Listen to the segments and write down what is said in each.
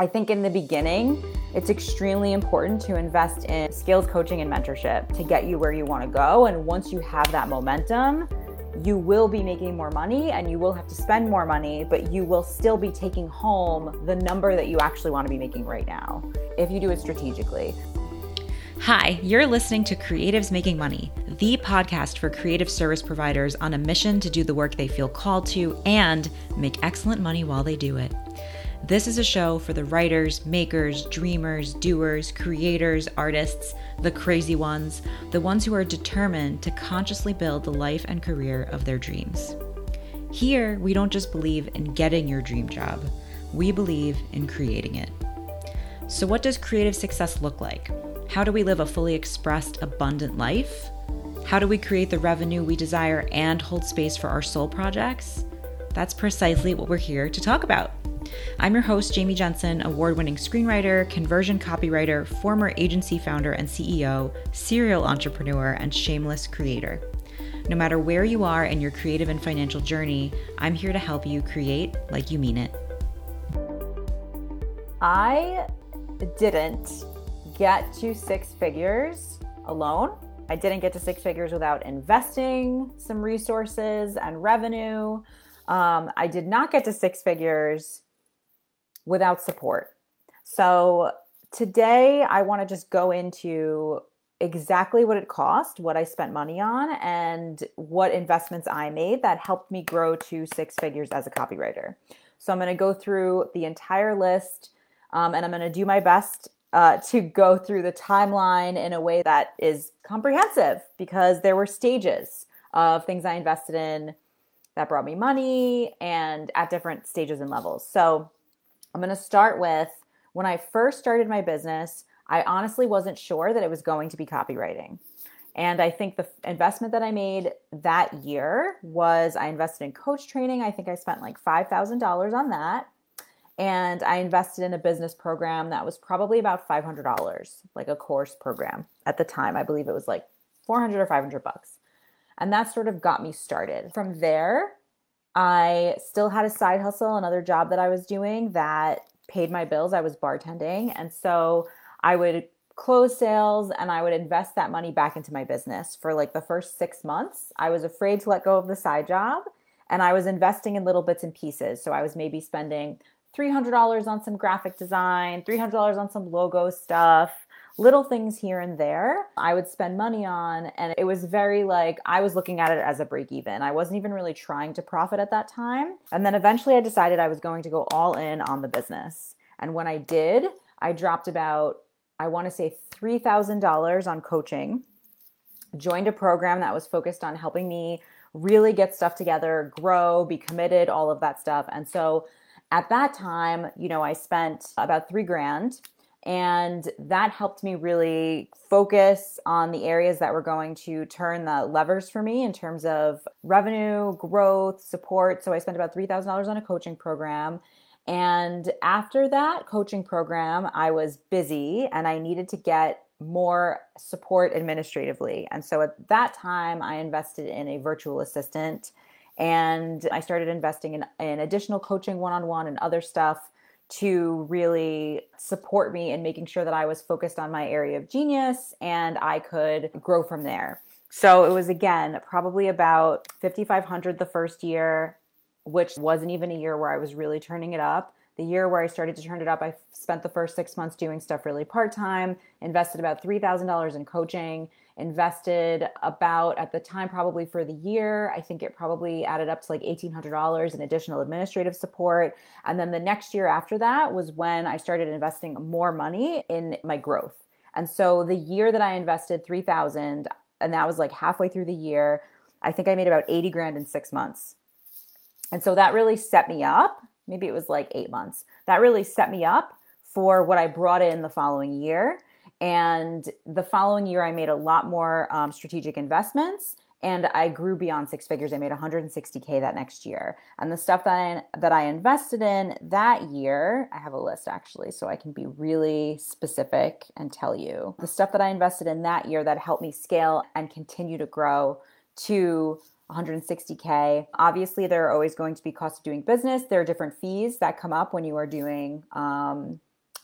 I think in the beginning, it's extremely important to invest in skills coaching and mentorship to get you where you want to go. And once you have that momentum, you will be making more money and you will have to spend more money, but you will still be taking home the number that you actually want to be making right now if you do it strategically. Hi, you're listening to Creatives Making Money, the podcast for creative service providers on a mission to do the work they feel called to and make excellent money while they do it. This is a show for the writers, makers, dreamers, doers, creators, artists, the crazy ones, the ones who are determined to consciously build the life and career of their dreams. Here, we don't just believe in getting your dream job, we believe in creating it. So, what does creative success look like? How do we live a fully expressed, abundant life? How do we create the revenue we desire and hold space for our soul projects? That's precisely what we're here to talk about. I'm your host, Jamie Jensen, award winning screenwriter, conversion copywriter, former agency founder and CEO, serial entrepreneur, and shameless creator. No matter where you are in your creative and financial journey, I'm here to help you create like you mean it. I didn't get to six figures alone. I didn't get to six figures without investing some resources and revenue. Um, I did not get to six figures without support. So today I want to just go into exactly what it cost, what I spent money on, and what investments I made that helped me grow to six figures as a copywriter. So I'm going to go through the entire list um, and I'm going to do my best uh, to go through the timeline in a way that is comprehensive because there were stages of things I invested in that brought me money and at different stages and levels. So I'm going to start with when I first started my business, I honestly wasn't sure that it was going to be copywriting. And I think the investment that I made that year was I invested in coach training. I think I spent like $5,000 on that. And I invested in a business program that was probably about $500, like a course program at the time. I believe it was like 400 or 500 bucks. And that sort of got me started. From there, I still had a side hustle, another job that I was doing that paid my bills. I was bartending. And so I would close sales and I would invest that money back into my business for like the first six months. I was afraid to let go of the side job and I was investing in little bits and pieces. So I was maybe spending $300 on some graphic design, $300 on some logo stuff, little things here and there I would spend money on. And it was very like, I was looking at it as a break even. I wasn't even really trying to profit at that time. And then eventually I decided I was going to go all in on the business. And when I did, I dropped about, I want to say $3,000 on coaching, joined a program that was focused on helping me really get stuff together, grow, be committed, all of that stuff. And so at that time, you know, I spent about three grand and that helped me really focus on the areas that were going to turn the levers for me in terms of revenue, growth, support. So I spent about $3,000 on a coaching program. And after that coaching program, I was busy and I needed to get more support administratively. And so at that time, I invested in a virtual assistant and I started investing in, in additional coaching one on one and other stuff to really support me in making sure that I was focused on my area of genius and I could grow from there. So it was again probably about 5500 the first year, which wasn't even a year where I was really turning it up. The year where I started to turn it up, I spent the first 6 months doing stuff really part-time, invested about $3,000 in coaching invested about at the time probably for the year. I think it probably added up to like $1800 in additional administrative support. And then the next year after that was when i started investing more money in my growth. And so the year that i invested 3000 and that was like halfway through the year i think i made about 80 grand in six months. And so that really set me up. Maybe it was like eight months. That really set me up for what i brought in the following year and the following year, I made a lot more um, strategic investments and I grew beyond six figures. I made 160k that next year. And the stuff that I, that I invested in that year, I have a list actually, so I can be really specific and tell you the stuff that I invested in that year that helped me scale and continue to grow to 160k. Obviously, there are always going to be costs of doing business. There are different fees that come up when you are doing um,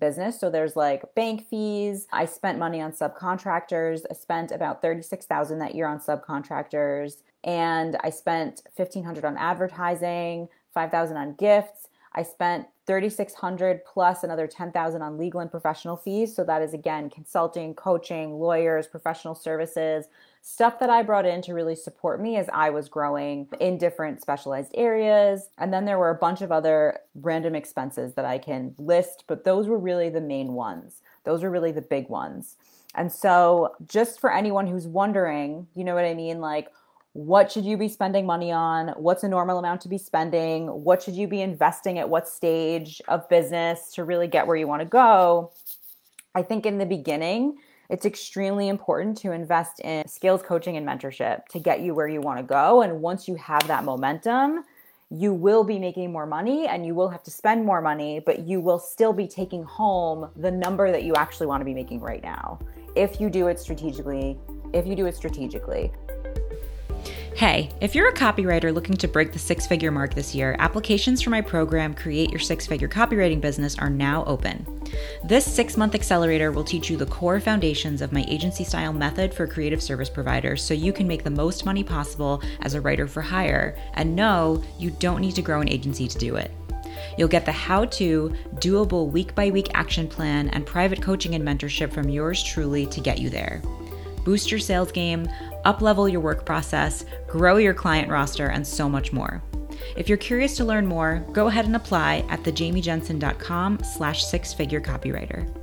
business. So there's like bank fees. I spent money on subcontractors. I spent about 36,000 that year on subcontractors and I spent 1500 on advertising, 5000 on gifts. I spent 3600 plus another 10,000 on legal and professional fees. So that is again consulting, coaching, lawyers, professional services, stuff that I brought in to really support me as I was growing in different specialized areas. And then there were a bunch of other random expenses that I can list, but those were really the main ones. Those were really the big ones. And so, just for anyone who's wondering, you know what I mean? Like, what should you be spending money on? What's a normal amount to be spending? What should you be investing at what stage of business to really get where you want to go? I think in the beginning, it's extremely important to invest in skills coaching and mentorship to get you where you want to go. And once you have that momentum, you will be making more money and you will have to spend more money, but you will still be taking home the number that you actually want to be making right now if you do it strategically. If you do it strategically. Hey, if you're a copywriter looking to break the six figure mark this year, applications for my program, Create Your Six Figure Copywriting Business, are now open. This six month accelerator will teach you the core foundations of my agency style method for creative service providers so you can make the most money possible as a writer for hire. And no, you don't need to grow an agency to do it. You'll get the how to, doable week by week action plan and private coaching and mentorship from yours truly to get you there. Boost your sales game, uplevel your work process, grow your client roster, and so much more. If you're curious to learn more, go ahead and apply at thejamiejensen.com slash six-figure copywriter.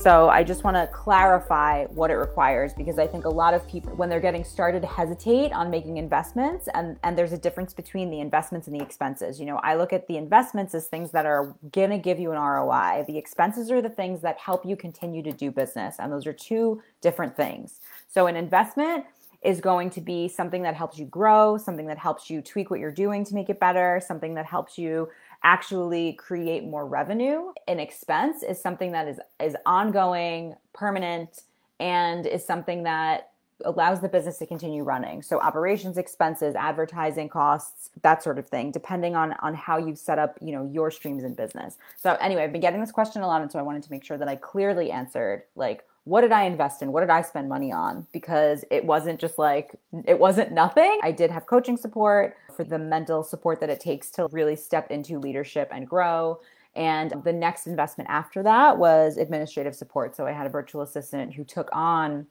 So I just want to clarify what it requires because I think a lot of people, when they're getting started, hesitate on making investments, and and there's a difference between the investments and the expenses. You know, I look at the investments as things that are going to give you an ROI. The expenses are the things that help you continue to do business, and those are two different things. So an investment is going to be something that helps you grow, something that helps you tweak what you're doing to make it better, something that helps you actually create more revenue. An expense is something that is is ongoing, permanent, and is something that allows the business to continue running. So operations expenses, advertising costs, that sort of thing, depending on on how you've set up, you know, your streams in business. So anyway, I've been getting this question a lot and so I wanted to make sure that I clearly answered like what did I invest in? What did I spend money on? Because it wasn't just like, it wasn't nothing. I did have coaching support for the mental support that it takes to really step into leadership and grow. And the next investment after that was administrative support. So I had a virtual assistant who took on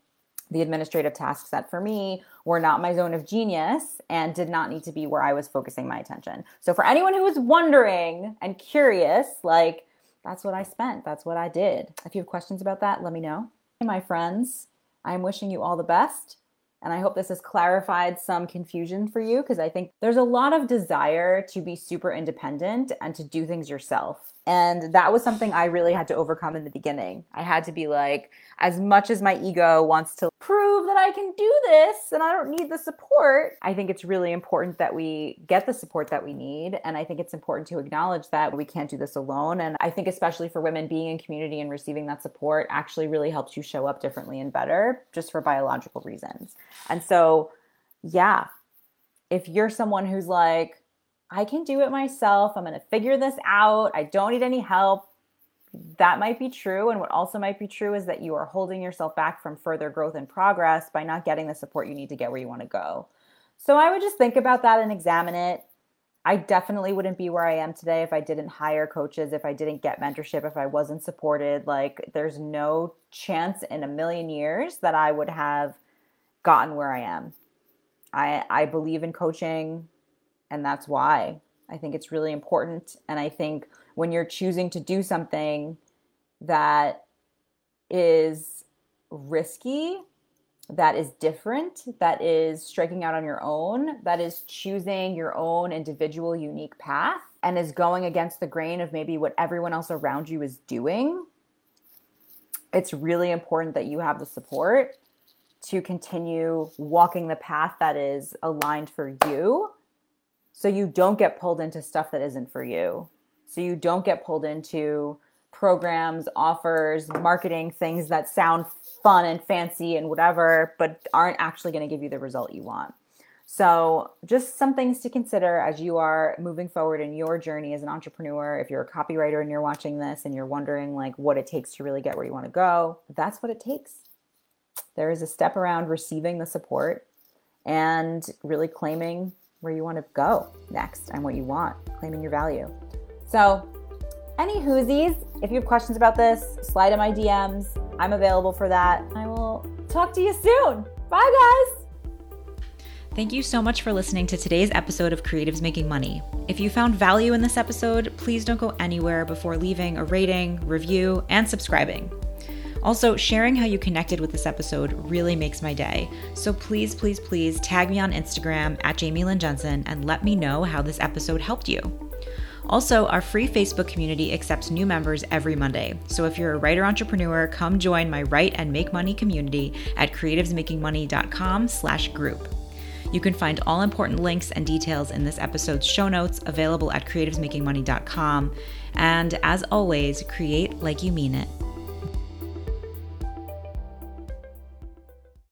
the administrative tasks that for me were not my zone of genius and did not need to be where I was focusing my attention. So for anyone who was wondering and curious, like, that's what I spent. That's what I did. If you have questions about that, let me know my friends. I'm wishing you all the best. And I hope this has clarified some confusion for you because I think there's a lot of desire to be super independent and to do things yourself. And that was something I really had to overcome in the beginning. I had to be like, as much as my ego wants to prove that I can do this and I don't need the support, I think it's really important that we get the support that we need. And I think it's important to acknowledge that we can't do this alone. And I think, especially for women, being in community and receiving that support actually really helps you show up differently and better just for biological reasons. And so, yeah, if you're someone who's like, I can do it myself. I'm going to figure this out. I don't need any help. That might be true. And what also might be true is that you are holding yourself back from further growth and progress by not getting the support you need to get where you want to go. So I would just think about that and examine it. I definitely wouldn't be where I am today if I didn't hire coaches, if I didn't get mentorship, if I wasn't supported. Like, there's no chance in a million years that I would have gotten where I am. I, I believe in coaching and that's why I think it's really important. And I think when you're choosing to do something that is risky, that is different, that is striking out on your own, that is choosing your own individual unique path and is going against the grain of maybe what everyone else around you is doing, it's really important that you have the support to continue walking the path that is aligned for you so you don't get pulled into stuff that isn't for you. So you don't get pulled into programs, offers, marketing things that sound fun and fancy and whatever, but aren't actually going to give you the result you want. So, just some things to consider as you are moving forward in your journey as an entrepreneur. If you're a copywriter and you're watching this and you're wondering like what it takes to really get where you want to go, that's what it takes. There is a step around receiving the support and really claiming where you want to go next and what you want, claiming your value. So, any whoosies, if you have questions about this, slide in my DMs. I'm available for that. I will talk to you soon. Bye, guys. Thank you so much for listening to today's episode of Creatives Making Money. If you found value in this episode, please don't go anywhere before leaving a rating, review, and subscribing. Also, sharing how you connected with this episode really makes my day. So please, please, please tag me on Instagram at Jamie Lynn Jensen and let me know how this episode helped you. Also, our free Facebook community accepts new members every Monday. So if you're a writer entrepreneur, come join my Write and Make Money community at creativesmakingmoney.com slash group. You can find all important links and details in this episode's show notes available at creativesmakingmoney.com. And as always, create like you mean it.